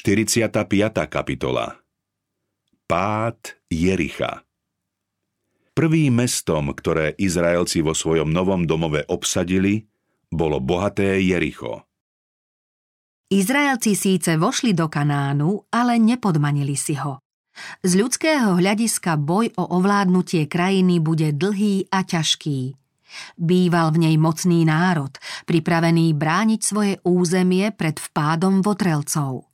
45. kapitola Pád Jericha Prvým mestom, ktoré Izraelci vo svojom novom domove obsadili, bolo bohaté Jericho. Izraelci síce vošli do Kanánu, ale nepodmanili si ho. Z ľudského hľadiska boj o ovládnutie krajiny bude dlhý a ťažký. Býval v nej mocný národ, pripravený brániť svoje územie pred vpádom votrelcov.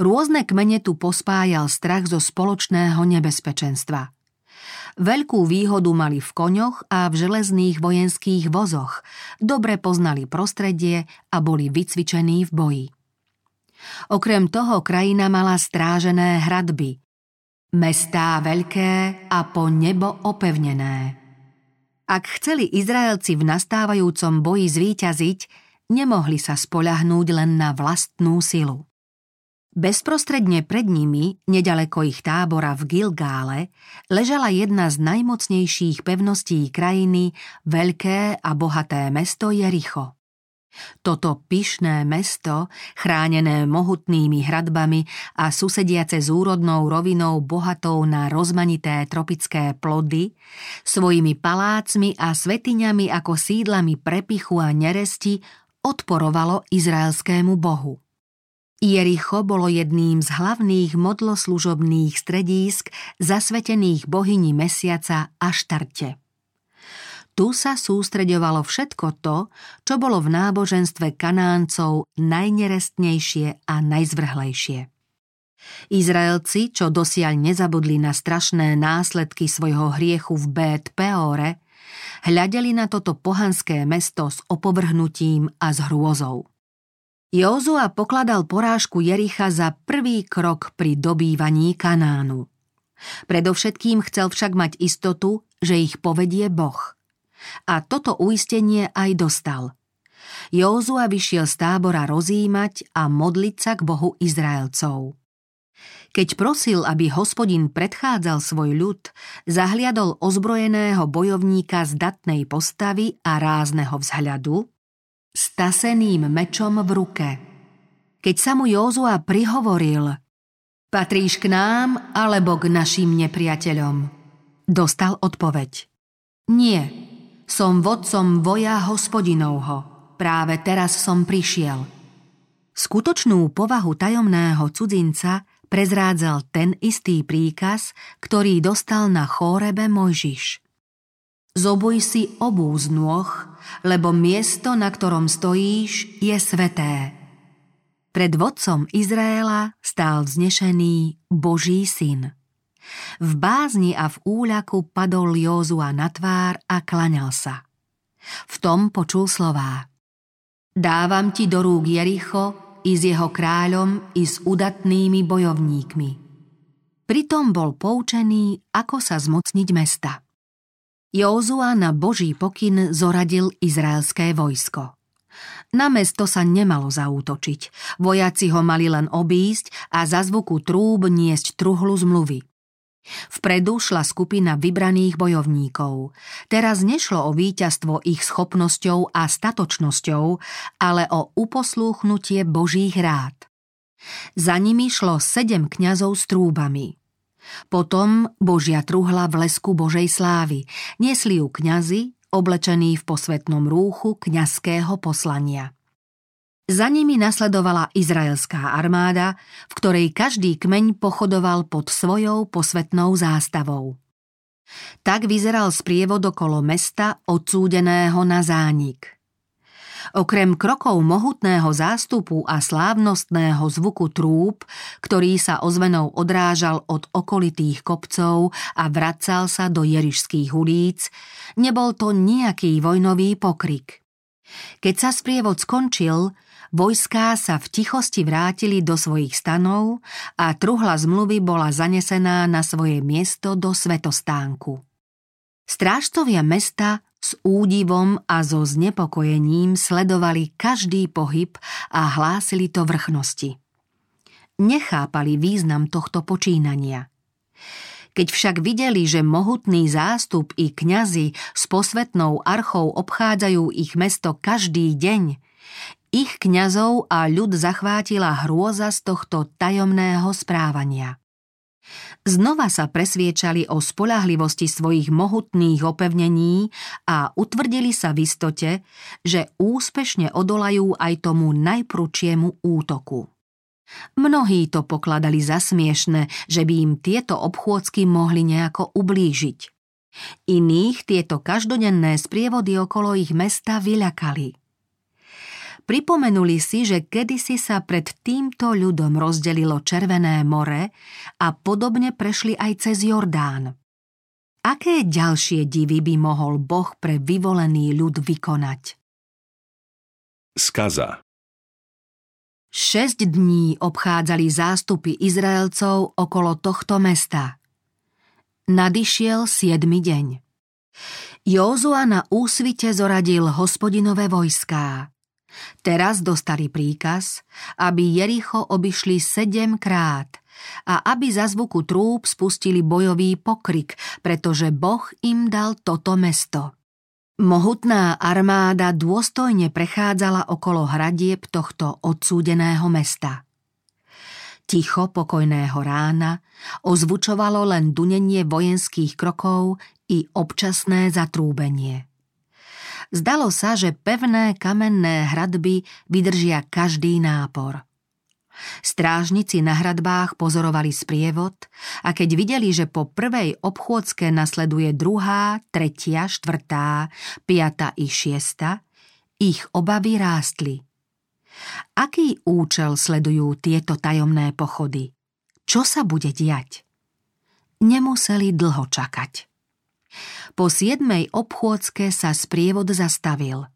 Rôzne kmene tu pospájal strach zo spoločného nebezpečenstva. Veľkú výhodu mali v koňoch a v železných vojenských vozoch, dobre poznali prostredie a boli vycvičení v boji. Okrem toho krajina mala strážené hradby, mestá veľké a po nebo opevnené. Ak chceli Izraelci v nastávajúcom boji zvíťaziť, nemohli sa spoľahnúť len na vlastnú silu. Bezprostredne pred nimi, nedaleko ich tábora v Gilgále, ležala jedna z najmocnejších pevností krajiny, veľké a bohaté mesto Jericho. Toto pyšné mesto, chránené mohutnými hradbami a susediace s úrodnou rovinou bohatou na rozmanité tropické plody, svojimi palácmi a svetiňami ako sídlami prepichu a neresti odporovalo izraelskému bohu. Jericho bolo jedným z hlavných modloslužobných stredísk zasvetených bohyni mesiaca Aštarte. Tu sa sústreďovalo všetko to, čo bolo v náboženstve kanáncov najnerestnejšie a najzvrhlejšie. Izraelci, čo dosiaľ nezabudli na strašné následky svojho hriechu v Bét Peore, hľadeli na toto pohanské mesto s opovrhnutím a s hrôzou. Józua pokladal porážku Jericha za prvý krok pri dobývaní Kanánu. Predovšetkým chcel však mať istotu, že ich povedie Boh. A toto uistenie aj dostal. Józua vyšiel z tábora rozímať a modliť sa k Bohu Izraelcov. Keď prosil, aby hospodin predchádzal svoj ľud, zahliadol ozbrojeného bojovníka z datnej postavy a rázneho vzhľadu, s taseným mečom v ruke. Keď sa mu Józua prihovoril, patríš k nám alebo k našim nepriateľom, dostal odpoveď. Nie, som vodcom voja hospodinovho, práve teraz som prišiel. Skutočnú povahu tajomného cudzinca prezrádzal ten istý príkaz, ktorý dostal na chórebe Mojžiš. Zobuj si obú z nôh, lebo miesto, na ktorom stojíš, je sveté. Pred vodcom Izraela stál vznešený Boží syn. V bázni a v úľaku padol Józua na tvár a klaňal sa. V tom počul slová. Dávam ti do rúk Jericho i s jeho kráľom i s udatnými bojovníkmi. Pritom bol poučený, ako sa zmocniť mesta. Józua na Boží pokyn zoradil izraelské vojsko. Na mesto sa nemalo zaútočiť, vojaci ho mali len obísť a za zvuku trúb niesť truhlu zmluvy. Vpredu šla skupina vybraných bojovníkov. Teraz nešlo o víťazstvo ich schopnosťou a statočnosťou, ale o uposlúchnutie Božích rád. Za nimi šlo sedem kňazov s trúbami. Potom Božia truhla v lesku Božej slávy. Niesli ju kňazi, oblečení v posvetnom rúchu kňazského poslania. Za nimi nasledovala izraelská armáda, v ktorej každý kmeň pochodoval pod svojou posvetnou zástavou. Tak vyzeral sprievod okolo mesta odsúdeného na zánik. Okrem krokov mohutného zástupu a slávnostného zvuku trúb, ktorý sa ozvenou odrážal od okolitých kopcov a vracal sa do jerišských ulíc, nebol to nejaký vojnový pokrik. Keď sa sprievod skončil, vojská sa v tichosti vrátili do svojich stanov a truhla zmluvy bola zanesená na svoje miesto do svetostánku. Strážcovia mesta s údivom a so znepokojením sledovali každý pohyb a hlásili to vrchnosti. Nechápali význam tohto počínania. Keď však videli, že mohutný zástup i kňazi s posvetnou archou obchádzajú ich mesto každý deň, Ich kňazov a ľud zachvátila hrôza z tohto tajomného správania. Znova sa presviečali o spolahlivosti svojich mohutných opevnení a utvrdili sa v istote, že úspešne odolajú aj tomu najprúčiemu útoku. Mnohí to pokladali za smiešne, že by im tieto obchôdzky mohli nejako ublížiť. Iných tieto každodenné sprievody okolo ich mesta vyľakali. Pripomenuli si, že kedysi sa pred týmto ľudom rozdelilo Červené more a podobne prešli aj cez Jordán. Aké ďalšie divy by mohol Boh pre vyvolený ľud vykonať? Skaza Šesť dní obchádzali zástupy Izraelcov okolo tohto mesta. Nadišiel siedmy deň. Józua na úsvite zoradil hospodinové vojská. Teraz dostali príkaz, aby Jericho obišli sedemkrát a aby za zvuku trúb spustili bojový pokrik, pretože Boh im dal toto mesto. Mohutná armáda dôstojne prechádzala okolo hradieb tohto odsúdeného mesta. Ticho pokojného rána ozvučovalo len dunenie vojenských krokov i občasné zatrúbenie. Zdalo sa, že pevné kamenné hradby vydržia každý nápor. Strážnici na hradbách pozorovali sprievod a keď videli, že po prvej obchôdzke nasleduje druhá, tretia, štvrtá, piata i šiesta, ich obavy rástli. Aký účel sledujú tieto tajomné pochody? Čo sa bude diať? Nemuseli dlho čakať. Po siedmej obchôdzke sa sprievod zastavil.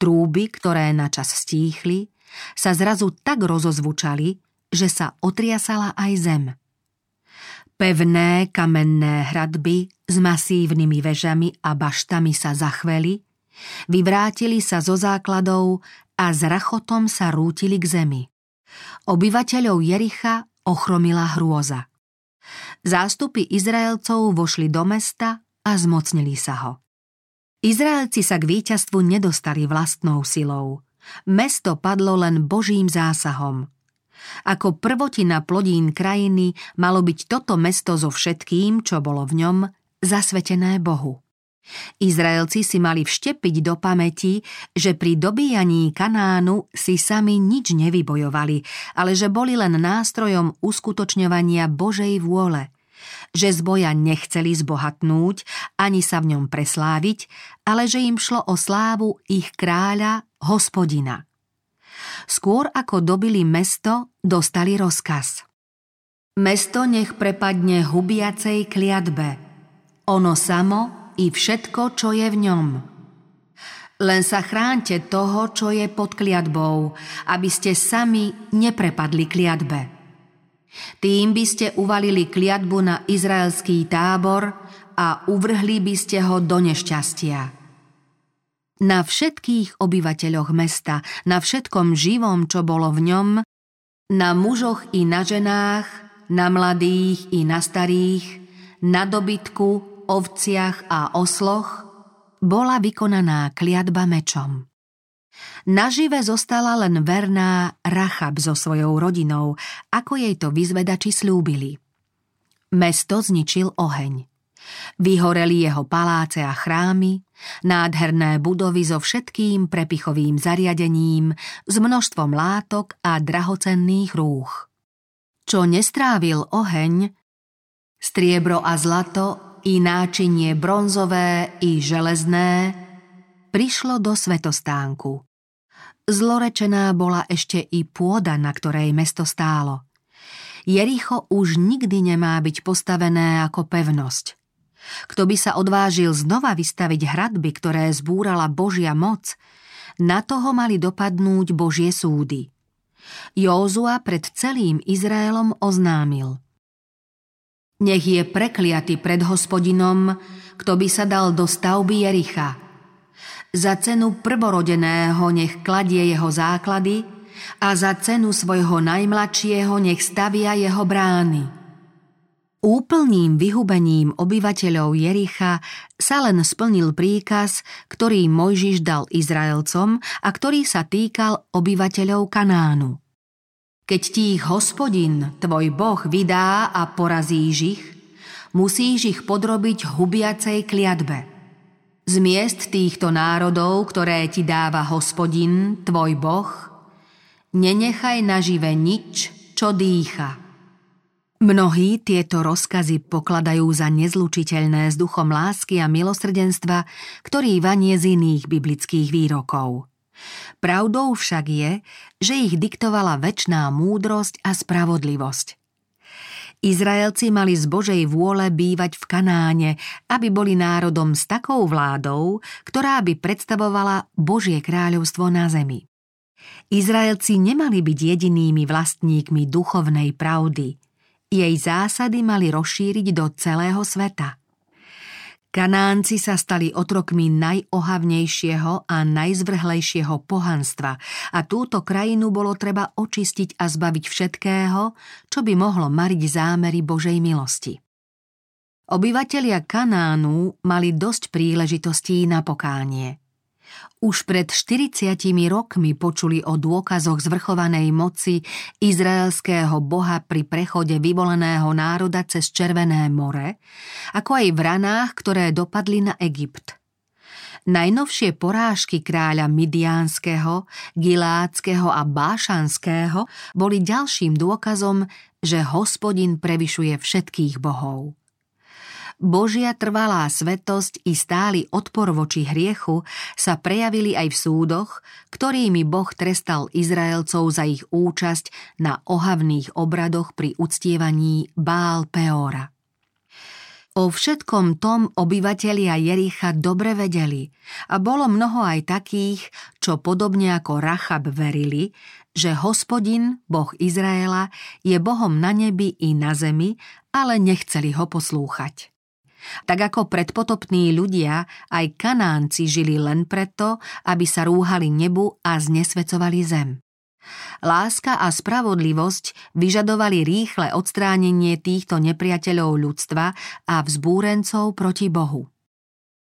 Trúby, ktoré načas stíchli, sa zrazu tak rozozvučali, že sa otriasala aj zem. Pevné kamenné hradby s masívnymi vežami a baštami sa zachveli, vyvrátili sa zo základov a s rachotom sa rútili k zemi. Obyvateľov Jericha ochromila hrôza. Zástupy Izraelcov vošli do mesta a zmocnili sa ho. Izraelci sa k víťazstvu nedostali vlastnou silou. Mesto padlo len božím zásahom. Ako prvotina plodín krajiny malo byť toto mesto so všetkým, čo bolo v ňom, zasvetené Bohu. Izraelci si mali vštepiť do pamäti, že pri dobíjaní Kanánu si sami nič nevybojovali, ale že boli len nástrojom uskutočňovania Božej vôle – že z boja nechceli zbohatnúť ani sa v ňom presláviť, ale že im šlo o slávu ich kráľa, hospodina. Skôr ako dobili mesto, dostali rozkaz. Mesto nech prepadne hubiacej kliatbe, ono samo i všetko, čo je v ňom. Len sa chránte toho, čo je pod kliatbou, aby ste sami neprepadli kliatbe. Tým by ste uvalili kliatbu na izraelský tábor a uvrhli by ste ho do nešťastia. Na všetkých obyvateľoch mesta, na všetkom živom, čo bolo v ňom, na mužoch i na ženách, na mladých i na starých, na dobytku, ovciach a osloch, bola vykonaná kliatba mečom. Nažive zostala len verná Rachab so svojou rodinou, ako jej to vyzvedači slúbili. Mesto zničil oheň. Vyhoreli jeho paláce a chrámy, nádherné budovy so všetkým prepichovým zariadením, s množstvom látok a drahocenných rúch. Čo nestrávil oheň, striebro a zlato i náčinie bronzové i železné, prišlo do svetostánku. Zlorečená bola ešte i pôda, na ktorej mesto stálo. Jericho už nikdy nemá byť postavené ako pevnosť. Kto by sa odvážil znova vystaviť hradby, ktoré zbúrala Božia moc, na toho mali dopadnúť Božie súdy. Józua pred celým Izraelom oznámil. Nech je prekliaty pred hospodinom, kto by sa dal do stavby Jericha – za cenu prvorodeného nech kladie jeho základy a za cenu svojho najmladšieho nech stavia jeho brány. Úplným vyhubením obyvateľov Jericha sa len splnil príkaz, ktorý Mojžiš dal Izraelcom a ktorý sa týkal obyvateľov Kanánu. Keď ti ich hospodin, tvoj boh, vydá a porazíš ich, musíš ich podrobiť hubiacej kliatbe. Z miest týchto národov, ktoré ti dáva hospodin, tvoj boh, nenechaj nažive nič, čo dýcha Mnohí tieto rozkazy pokladajú za nezlučiteľné s duchom lásky a milosrdenstva, ktorý vanie z iných biblických výrokov. Pravdou však je, že ich diktovala väčná múdrosť a spravodlivosť. Izraelci mali z Božej vôle bývať v Kanáne, aby boli národom s takou vládou, ktorá by predstavovala Božie kráľovstvo na zemi. Izraelci nemali byť jedinými vlastníkmi duchovnej pravdy – jej zásady mali rozšíriť do celého sveta. Kanánci sa stali otrokmi najohavnejšieho a najzvrhlejšieho pohanstva a túto krajinu bolo treba očistiť a zbaviť všetkého, čo by mohlo mariť zámery Božej milosti. Obyvatelia Kanánu mali dosť príležitostí na pokánie. Už pred 40 rokmi počuli o dôkazoch zvrchovanej moci izraelského boha pri prechode vyvoleného národa cez Červené more, ako aj v ranách, ktoré dopadli na Egypt. Najnovšie porážky kráľa Midiánskeho, Giláckého a Bášanského boli ďalším dôkazom, že hospodin prevyšuje všetkých bohov. Božia trvalá svetosť i stály odpor voči hriechu sa prejavili aj v súdoch, ktorými Boh trestal Izraelcov za ich účasť na ohavných obradoch pri uctievaní Bál Peora. O všetkom tom obyvatelia Jericha dobre vedeli a bolo mnoho aj takých, čo podobne ako Rachab verili, že hospodin, boh Izraela, je bohom na nebi i na zemi, ale nechceli ho poslúchať. Tak ako predpotopní ľudia, aj kanánci žili len preto, aby sa rúhali nebu a znesvecovali zem. Láska a spravodlivosť vyžadovali rýchle odstránenie týchto nepriateľov ľudstva a vzbúrencov proti Bohu.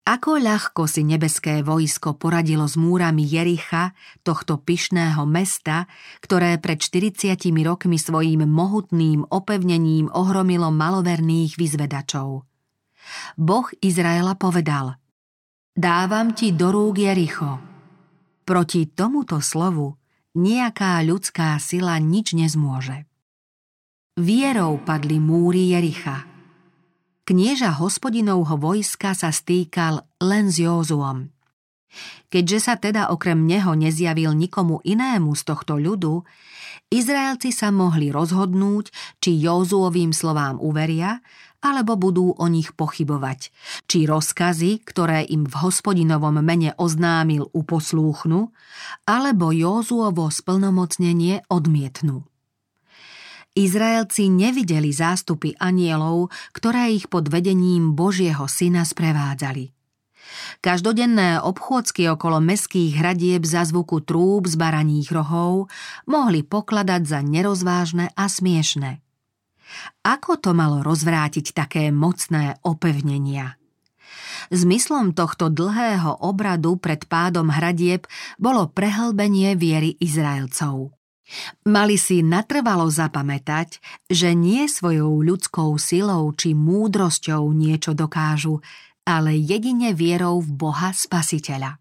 Ako ľahko si nebeské vojsko poradilo s múrami Jericha, tohto pyšného mesta, ktoré pred 40 rokmi svojím mohutným opevnením ohromilo maloverných vyzvedačov. Boh Izraela povedal Dávam ti do rúk Jericho. Proti tomuto slovu nejaká ľudská sila nič nezmôže. Vierou padli múry Jericha. Knieža hospodinovho vojska sa stýkal len s Józuom. Keďže sa teda okrem neho nezjavil nikomu inému z tohto ľudu, Izraelci sa mohli rozhodnúť, či Józuovým slovám uveria alebo budú o nich pochybovať. Či rozkazy, ktoré im v hospodinovom mene oznámil, uposlúchnu, alebo Józuovo splnomocnenie odmietnú. Izraelci nevideli zástupy anielov, ktoré ich pod vedením Božieho syna sprevádzali. Každodenné obchôdzky okolo meských hradieb za zvuku trúb z baraních rohov mohli pokladať za nerozvážne a smiešne. Ako to malo rozvrátiť také mocné opevnenia? Zmyslom tohto dlhého obradu pred pádom hradieb bolo prehlbenie viery Izraelcov. Mali si natrvalo zapamätať, že nie svojou ľudskou silou či múdrosťou niečo dokážu, ale jedine vierou v Boha Spasiteľa.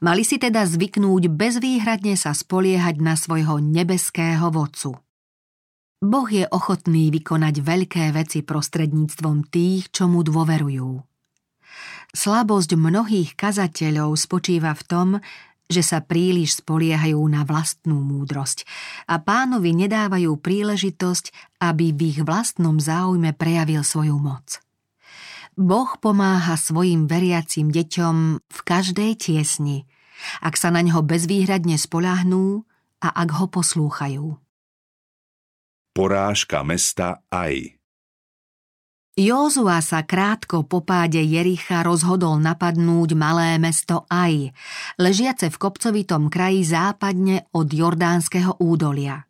Mali si teda zvyknúť bezvýhradne sa spoliehať na svojho nebeského vodcu. Boh je ochotný vykonať veľké veci prostredníctvom tých, čo mu dôverujú. Slabosť mnohých kazateľov spočíva v tom, že sa príliš spoliehajú na vlastnú múdrosť a pánovi nedávajú príležitosť, aby v ich vlastnom záujme prejavil svoju moc. Boh pomáha svojim veriacim deťom v každej tiesni, ak sa na ňo bezvýhradne spolahnú a ak ho poslúchajú. Porážka mesta Aj Józua sa krátko po páde Jericha rozhodol napadnúť malé mesto Aj, ležiace v kopcovitom kraji západne od Jordánskeho údolia.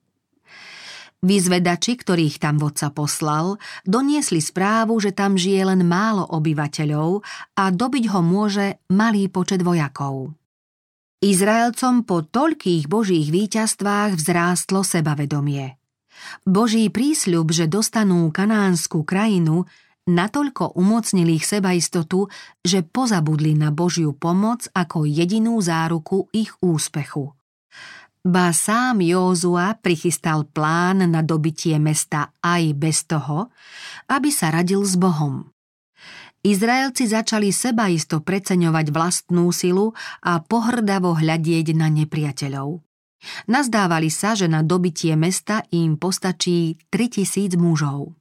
Vyzvedači, ktorých tam vodca poslal, doniesli správu, že tam žije len málo obyvateľov a dobiť ho môže malý počet vojakov. Izraelcom po toľkých božích víťazstvách vzrástlo sebavedomie. Boží prísľub, že dostanú kanánsku krajinu, natoľko umocnili ich sebaistotu, že pozabudli na Božiu pomoc ako jedinú záruku ich úspechu. Ba sám Józua prichystal plán na dobitie mesta aj bez toho, aby sa radil s Bohom. Izraelci začali sebaisto preceňovať vlastnú silu a pohrdavo hľadieť na nepriateľov. Nazdávali sa, že na dobitie mesta im postačí 3000 mužov.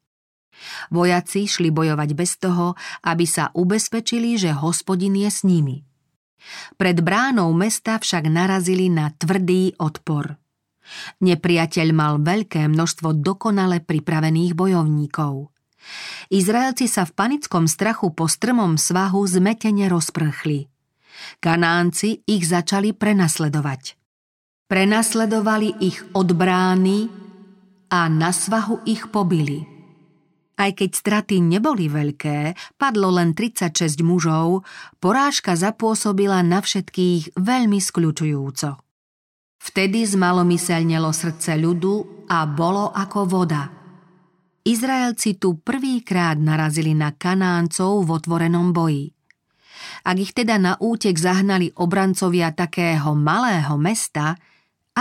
Vojaci šli bojovať bez toho, aby sa ubezpečili, že hospodin je s nimi – pred bránou mesta však narazili na tvrdý odpor. Nepriateľ mal veľké množstvo dokonale pripravených bojovníkov. Izraelci sa v panickom strachu po strmom svahu zmetene rozprchli. Kanánci ich začali prenasledovať. Prenasledovali ich od brány a na svahu ich pobili. Aj keď straty neboli veľké, padlo len 36 mužov, porážka zapôsobila na všetkých veľmi skľučujúco. Vtedy zmalomyselnelo srdce ľudu a bolo ako voda. Izraelci tu prvýkrát narazili na Kanáncov v otvorenom boji. Ak ich teda na útek zahnali obrancovia takého malého mesta,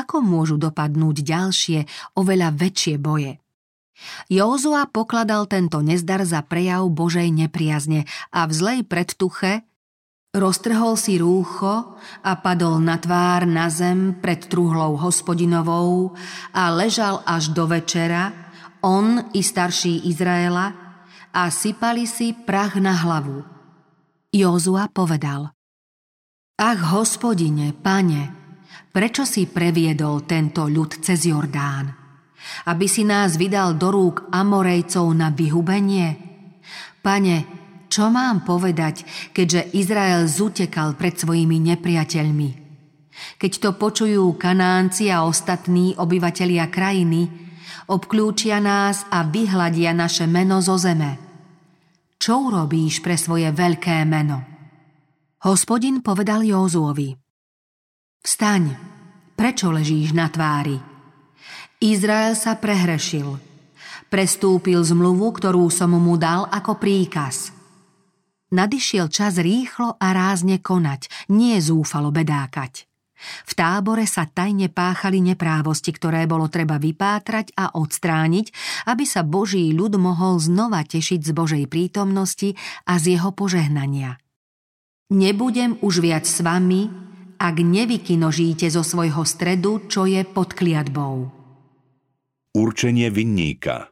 ako môžu dopadnúť ďalšie, oveľa väčšie boje? Józua pokladal tento nezdar za prejav Božej nepriazne a v zlej predtuche roztrhol si rúcho a padol na tvár na zem pred truhlou hospodinovou a ležal až do večera, on i starší Izraela, a sypali si prach na hlavu. Józua povedal Ach, hospodine, pane, prečo si previedol tento ľud cez Jordán? aby si nás vydal do rúk Amorejcov na vyhubenie? Pane, čo mám povedať, keďže Izrael zutekal pred svojimi nepriateľmi? Keď to počujú Kanánci a ostatní obyvatelia krajiny, obklúčia nás a vyhľadia naše meno zo zeme. Čo urobíš pre svoje veľké meno? Hospodin povedal Józuovi. Vstaň, prečo ležíš na tvári? Izrael sa prehrešil. Prestúpil zmluvu, ktorú som mu dal ako príkaz. Nadišiel čas rýchlo a rázne konať, nie zúfalo bedákať. V tábore sa tajne páchali neprávosti, ktoré bolo treba vypátrať a odstrániť, aby sa Boží ľud mohol znova tešiť z Božej prítomnosti a z jeho požehnania. Nebudem už viac s vami, ak nevykinožíte zo svojho stredu, čo je pod kliatbou. Určenie vinníka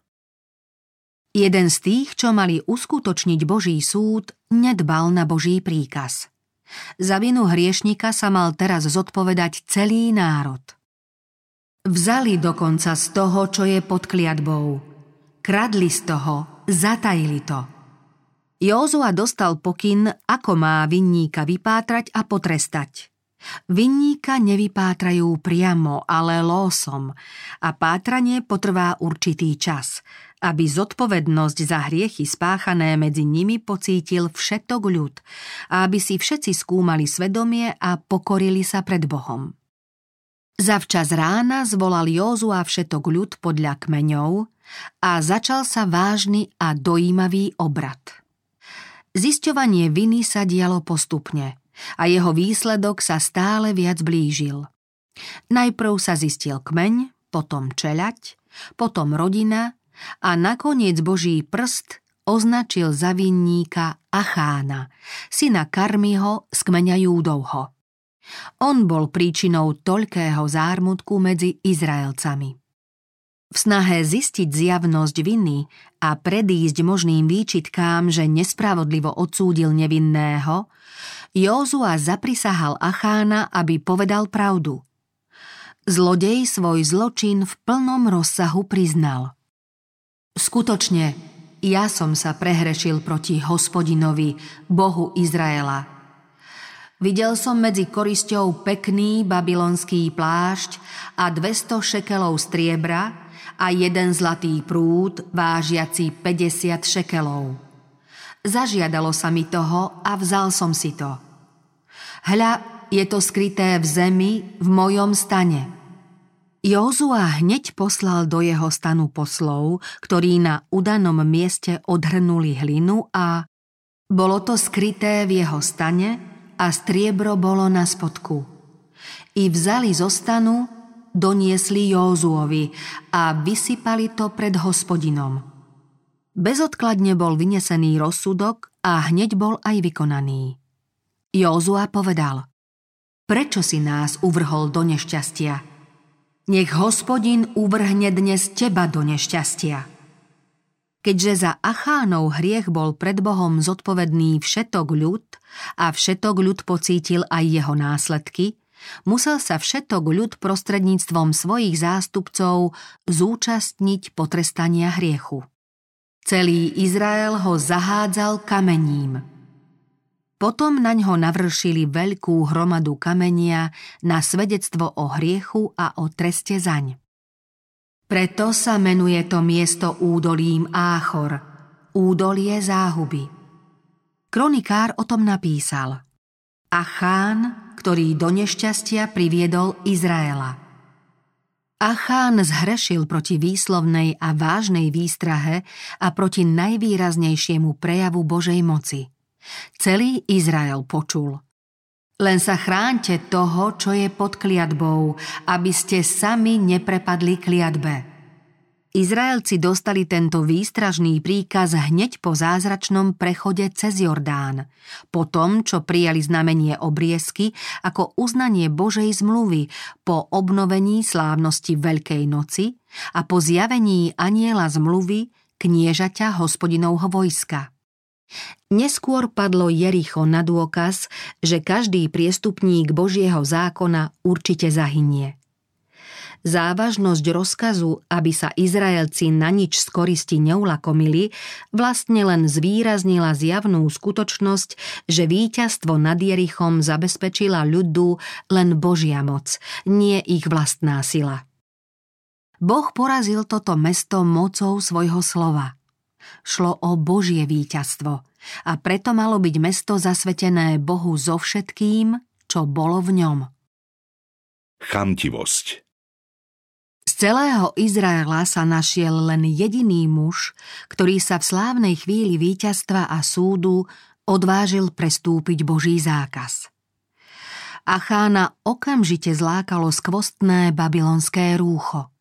Jeden z tých, čo mali uskutočniť Boží súd, nedbal na Boží príkaz. Za vinu hriešnika sa mal teraz zodpovedať celý národ. Vzali dokonca z toho, čo je pod kliatbou. Kradli z toho, zatajili to. Józua dostal pokyn, ako má vinníka vypátrať a potrestať. Vinníka nevypátrajú priamo, ale lósom a pátranie potrvá určitý čas, aby zodpovednosť za hriechy spáchané medzi nimi pocítil všetok ľud a aby si všetci skúmali svedomie a pokorili sa pred Bohom. Zavčas rána zvolal Józua všetok ľud podľa kmeňov a začal sa vážny a dojímavý obrad. Zisťovanie viny sa dialo postupne – a jeho výsledok sa stále viac blížil. Najprv sa zistil kmeň, potom čeľať, potom rodina a nakoniec Boží prst označil za vinníka Achána, syna Karmiho z kmeňa Júdovho. On bol príčinou toľkého zármutku medzi Izraelcami. V snahe zistiť zjavnosť viny a predísť možným výčitkám, že nespravodlivo odsúdil nevinného, Józua zaprisahal Achána, aby povedal pravdu. Zlodej svoj zločin v plnom rozsahu priznal. Skutočne, ja som sa prehrešil proti hospodinovi, Bohu Izraela. Videl som medzi korisťou pekný babylonský plášť a 200 šekelov striebra a jeden zlatý prúd vážiaci 50 šekelov. Zažiadalo sa mi toho a vzal som si to. Hľa, je to skryté v zemi, v mojom stane. Jozua hneď poslal do jeho stanu poslov, ktorí na udanom mieste odhrnuli hlinu a bolo to skryté v jeho stane a striebro bolo na spodku. I vzali zo stanu, doniesli Józuovi a vysypali to pred hospodinom. Bezodkladne bol vynesený rozsudok a hneď bol aj vykonaný. Józua povedal, prečo si nás uvrhol do nešťastia? Nech hospodin uvrhne dnes teba do nešťastia. Keďže za Achánov hriech bol pred Bohom zodpovedný všetok ľud a všetok ľud pocítil aj jeho následky, musel sa všetok ľud prostredníctvom svojich zástupcov zúčastniť potrestania hriechu. Celý Izrael ho zahádzal kamením. Potom na ňo navršili veľkú hromadu kamenia na svedectvo o hriechu a o treste zaň. Preto sa menuje to miesto údolím Áchor, údolie záhuby. Kronikár o tom napísal. Achán, ktorý do nešťastia priviedol Izraela. Achán zhrešil proti výslovnej a vážnej výstrahe a proti najvýraznejšiemu prejavu Božej moci. Celý Izrael počul – len sa chránte toho, čo je pod kliatbou, aby ste sami neprepadli kliatbe. Izraelci dostali tento výstražný príkaz hneď po zázračnom prechode cez Jordán, po tom, čo prijali znamenie obriezky ako uznanie Božej zmluvy po obnovení slávnosti Veľkej noci a po zjavení aniela zmluvy kniežaťa hospodinovho vojska. Neskôr padlo Jericho na dôkaz, že každý priestupník Božieho zákona určite zahynie. Závažnosť rozkazu, aby sa Izraelci na nič z koristi neulakomili, vlastne len zvýraznila zjavnú skutočnosť, že víťazstvo nad Jerichom zabezpečila ľudu len Božia moc, nie ich vlastná sila. Boh porazil toto mesto mocou svojho slova – Šlo o Božie víťazstvo a preto malo byť mesto zasvetené Bohu so všetkým, čo bolo v ňom. Chamtivosť Z celého Izraela sa našiel len jediný muž, ktorý sa v slávnej chvíli víťazstva a súdu odvážil prestúpiť Boží zákaz. Achána okamžite zlákalo skvostné babylonské rúcho.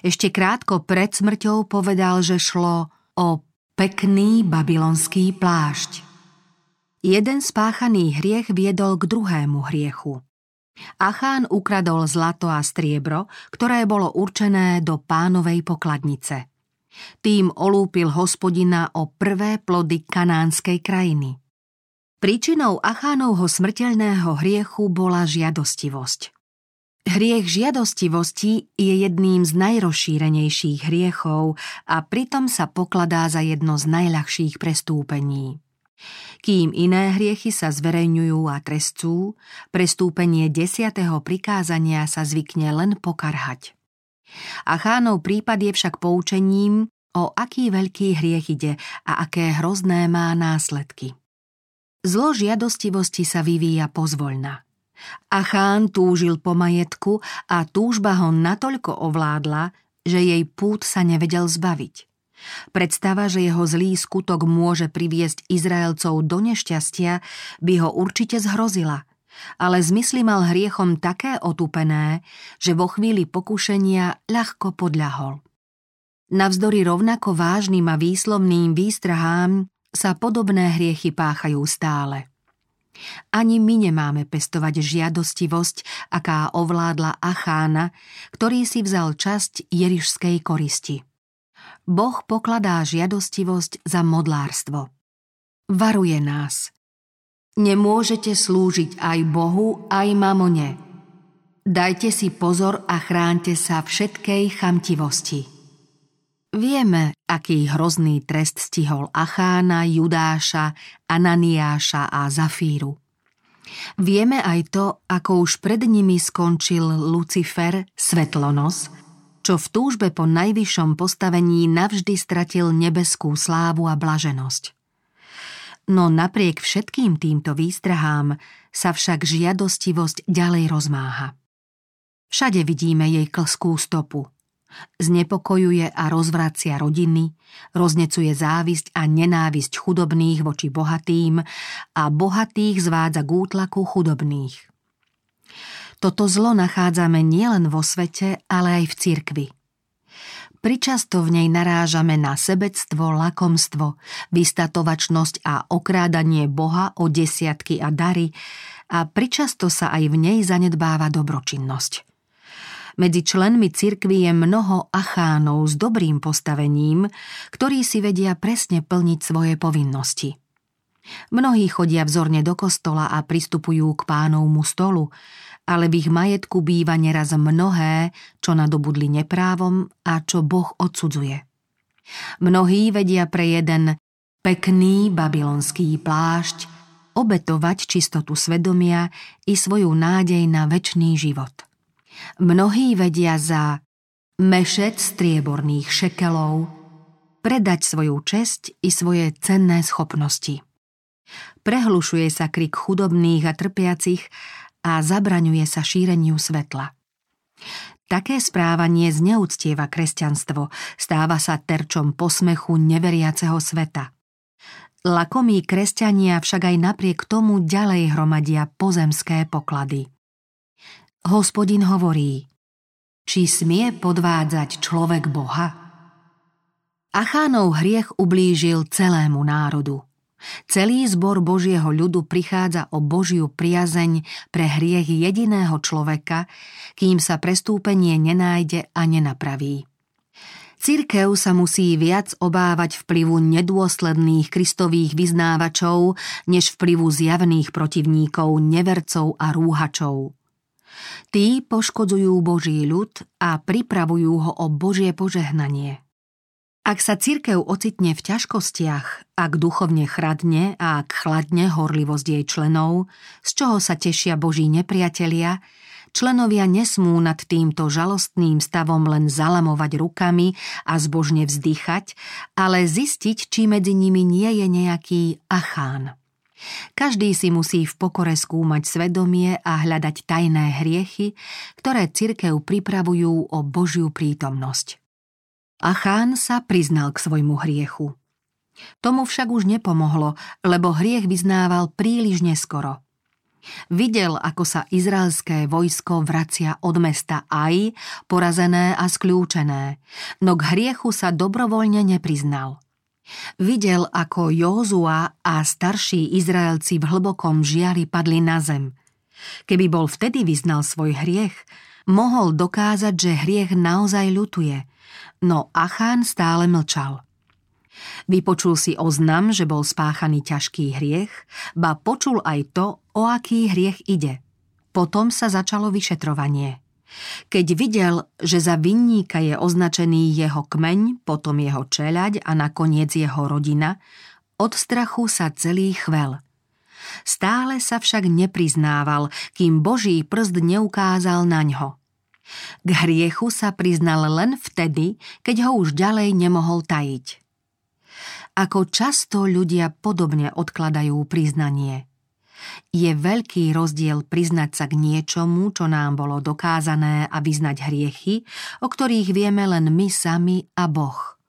Ešte krátko pred smrťou povedal, že šlo o pekný babylonský plášť. Jeden spáchaný hriech viedol k druhému hriechu. Achán ukradol zlato a striebro, ktoré bolo určené do pánovej pokladnice. Tým olúpil hospodina o prvé plody kanánskej krajiny. Príčinou Achánovho smrteľného hriechu bola žiadostivosť. Hriech žiadostivosti je jedným z najrozšírenejších hriechov a pritom sa pokladá za jedno z najľahších prestúpení. Kým iné hriechy sa zverejňujú a trestú, prestúpenie desiatého prikázania sa zvykne len pokarhať. A chánov prípad je však poučením, o aký veľký hriech ide a aké hrozné má následky. Zlo žiadostivosti sa vyvíja pozvoľna – Achán túžil po majetku a túžba ho natoľko ovládla, že jej pút sa nevedel zbaviť. Predstava, že jeho zlý skutok môže priviesť Izraelcov do nešťastia, by ho určite zhrozila. Ale zmysly mal hriechom také otupené, že vo chvíli pokušenia ľahko podľahol. Navzdory rovnako vážnym a výslovným výstrahám sa podobné hriechy páchajú stále. Ani my nemáme pestovať žiadostivosť, aká ovládla Achána, ktorý si vzal časť jerišskej koristi. Boh pokladá žiadostivosť za modlárstvo. Varuje nás. Nemôžete slúžiť aj Bohu, aj mamone. Dajte si pozor a chránte sa všetkej chamtivosti. Vieme, aký hrozný trest stihol Achána, Judáša, Ananiáša a Zafíru. Vieme aj to, ako už pred nimi skončil Lucifer, Svetlonos, čo v túžbe po najvyššom postavení navždy stratil nebeskú slávu a blaženosť. No napriek všetkým týmto výstrahám sa však žiadostivosť ďalej rozmáha. Všade vidíme jej klskú stopu. Znepokojuje a rozvracia rodiny, roznecuje závisť a nenávisť chudobných voči bohatým a bohatých zvádza k útlaku chudobných. Toto zlo nachádzame nielen vo svete, ale aj v cirkvi – Pričasto v nej narážame na sebectvo, lakomstvo, vystatovačnosť a okrádanie Boha o desiatky a dary a pričasto sa aj v nej zanedbáva dobročinnosť. Medzi členmi cirkvi je mnoho achánov s dobrým postavením, ktorí si vedia presne plniť svoje povinnosti. Mnohí chodia vzorne do kostola a pristupujú k pánovmu stolu, ale v ich majetku býva neraz mnohé, čo nadobudli neprávom a čo Boh odsudzuje. Mnohí vedia pre jeden pekný babylonský plášť obetovať čistotu svedomia i svoju nádej na väčší život. Mnohí vedia za mešec strieborných šekelov predať svoju česť i svoje cenné schopnosti. Prehlušuje sa krik chudobných a trpiacich a zabraňuje sa šíreniu svetla. Také správanie zneúctieva kresťanstvo, stáva sa terčom posmechu neveriaceho sveta. Lakomí kresťania však aj napriek tomu ďalej hromadia pozemské poklady. Hospodin hovorí, či smie podvádzať človek Boha? Achánov hriech ublížil celému národu. Celý zbor Božieho ľudu prichádza o Božiu priazeň pre hriech jediného človeka, kým sa prestúpenie nenájde a nenapraví. Cirkev sa musí viac obávať vplyvu nedôsledných kristových vyznávačov, než vplyvu zjavných protivníkov, nevercov a rúhačov. Tí poškodzujú Boží ľud a pripravujú ho o Božie požehnanie. Ak sa cirkev ocitne v ťažkostiach, ak duchovne chradne a ak chladne horlivosť jej členov, z čoho sa tešia boží nepriatelia, členovia nesmú nad týmto žalostným stavom len zalamovať rukami a zbožne vzdychať, ale zistiť, či medzi nimi nie je nejaký achán. Každý si musí v pokore skúmať svedomie a hľadať tajné hriechy, ktoré cirkev pripravujú o Božiu prítomnosť. Achán sa priznal k svojmu hriechu. Tomu však už nepomohlo, lebo hriech vyznával príliš neskoro. Videl, ako sa izraelské vojsko vracia od mesta Aj, porazené a skľúčené, no k hriechu sa dobrovoľne nepriznal. Videl, ako Józua a starší Izraelci v hlbokom žiali padli na zem. Keby bol vtedy vyznal svoj hriech, mohol dokázať, že hriech naozaj ľutuje – no Achán stále mlčal. Vypočul si oznam, že bol spáchaný ťažký hriech, ba počul aj to, o aký hriech ide. Potom sa začalo vyšetrovanie. Keď videl, že za vinníka je označený jeho kmeň, potom jeho čeľaď a nakoniec jeho rodina, od strachu sa celý chvel. Stále sa však nepriznával, kým Boží prst neukázal na ňo – k hriechu sa priznal len vtedy, keď ho už ďalej nemohol tajiť. Ako často ľudia podobne odkladajú priznanie. Je veľký rozdiel priznať sa k niečomu, čo nám bolo dokázané a vyznať hriechy, o ktorých vieme len my sami a Boh.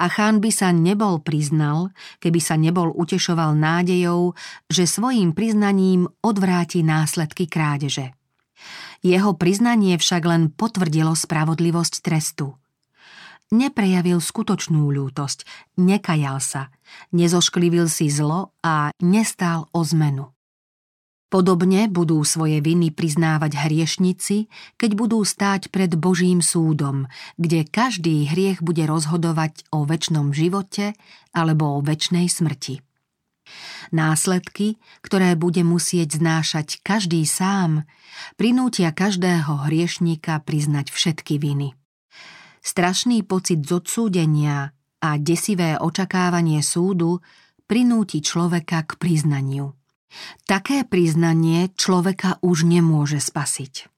A chán by sa nebol priznal, keby sa nebol utešoval nádejou, že svojim priznaním odvráti následky krádeže. Jeho priznanie však len potvrdilo spravodlivosť trestu. Neprejavil skutočnú ľútosť, nekajal sa, nezošklivil si zlo a nestál o zmenu. Podobne budú svoje viny priznávať hriešnici, keď budú stáť pred Božím súdom, kde každý hriech bude rozhodovať o väčšnom živote alebo o väčšnej smrti. Následky, ktoré bude musieť znášať každý sám, prinútia každého hriešníka priznať všetky viny. Strašný pocit zodsúdenia a desivé očakávanie súdu prinúti človeka k priznaniu. Také priznanie človeka už nemôže spasiť.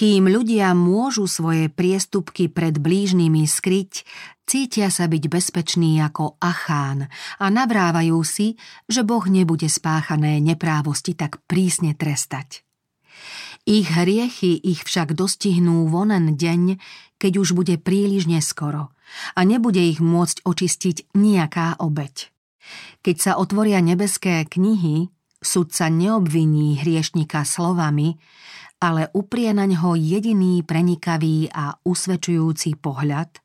Kým ľudia môžu svoje priestupky pred blížnymi skryť, cítia sa byť bezpeční ako Achán a navrávajú si, že Boh nebude spáchané neprávosti tak prísne trestať. Ich hriechy ich však dostihnú vonen deň, keď už bude príliš neskoro a nebude ich môcť očistiť nejaká obeď. Keď sa otvoria nebeské knihy, sudca neobviní hriešnika slovami, ale uprie na ňo jediný prenikavý a usvedčujúci pohľad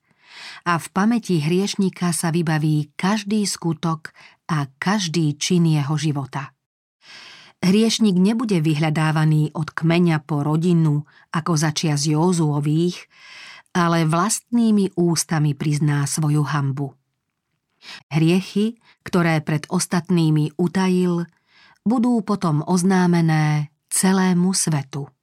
a v pamäti hriešnika sa vybaví každý skutok a každý čin jeho života. Hriešnik nebude vyhľadávaný od kmeňa po rodinu ako začia z Józuových, ale vlastnými ústami prizná svoju hambu. Hriechy, ktoré pred ostatnými utajil, budú potom oznámené celému svetu.